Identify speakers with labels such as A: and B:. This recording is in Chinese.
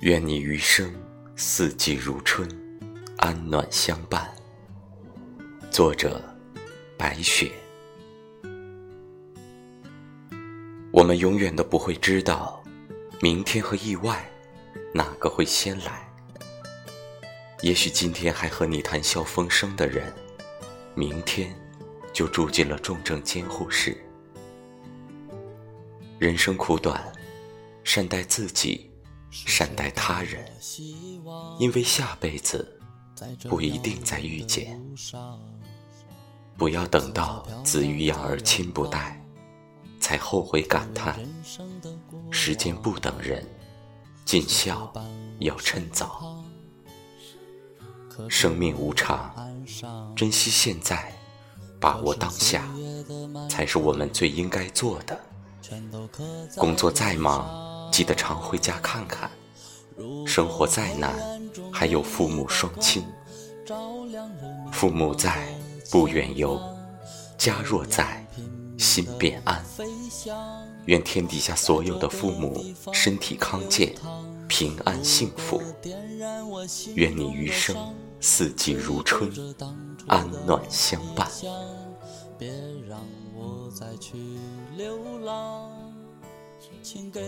A: 愿你余生四季如春，安暖相伴。作者：白雪。我们永远都不会知道，明天和意外哪个会先来。也许今天还和你谈笑风生的人，明天就住进了重症监护室。人生苦短，善待自己。善待他人，因为下辈子不一定再遇见。不要等到子欲养而亲不待，才后悔感叹。时间不等人，尽孝要趁早。生命无常，珍惜现在，把握当下，才是我们最应该做的。工作再忙。记得常回家看看，生活再难，还有父母双亲。父母在，不远游；家若在，心便安。愿天底下所有的父母身体康健，平安幸福。愿你余生四季如春，安暖相伴。别让我再去流浪，请给。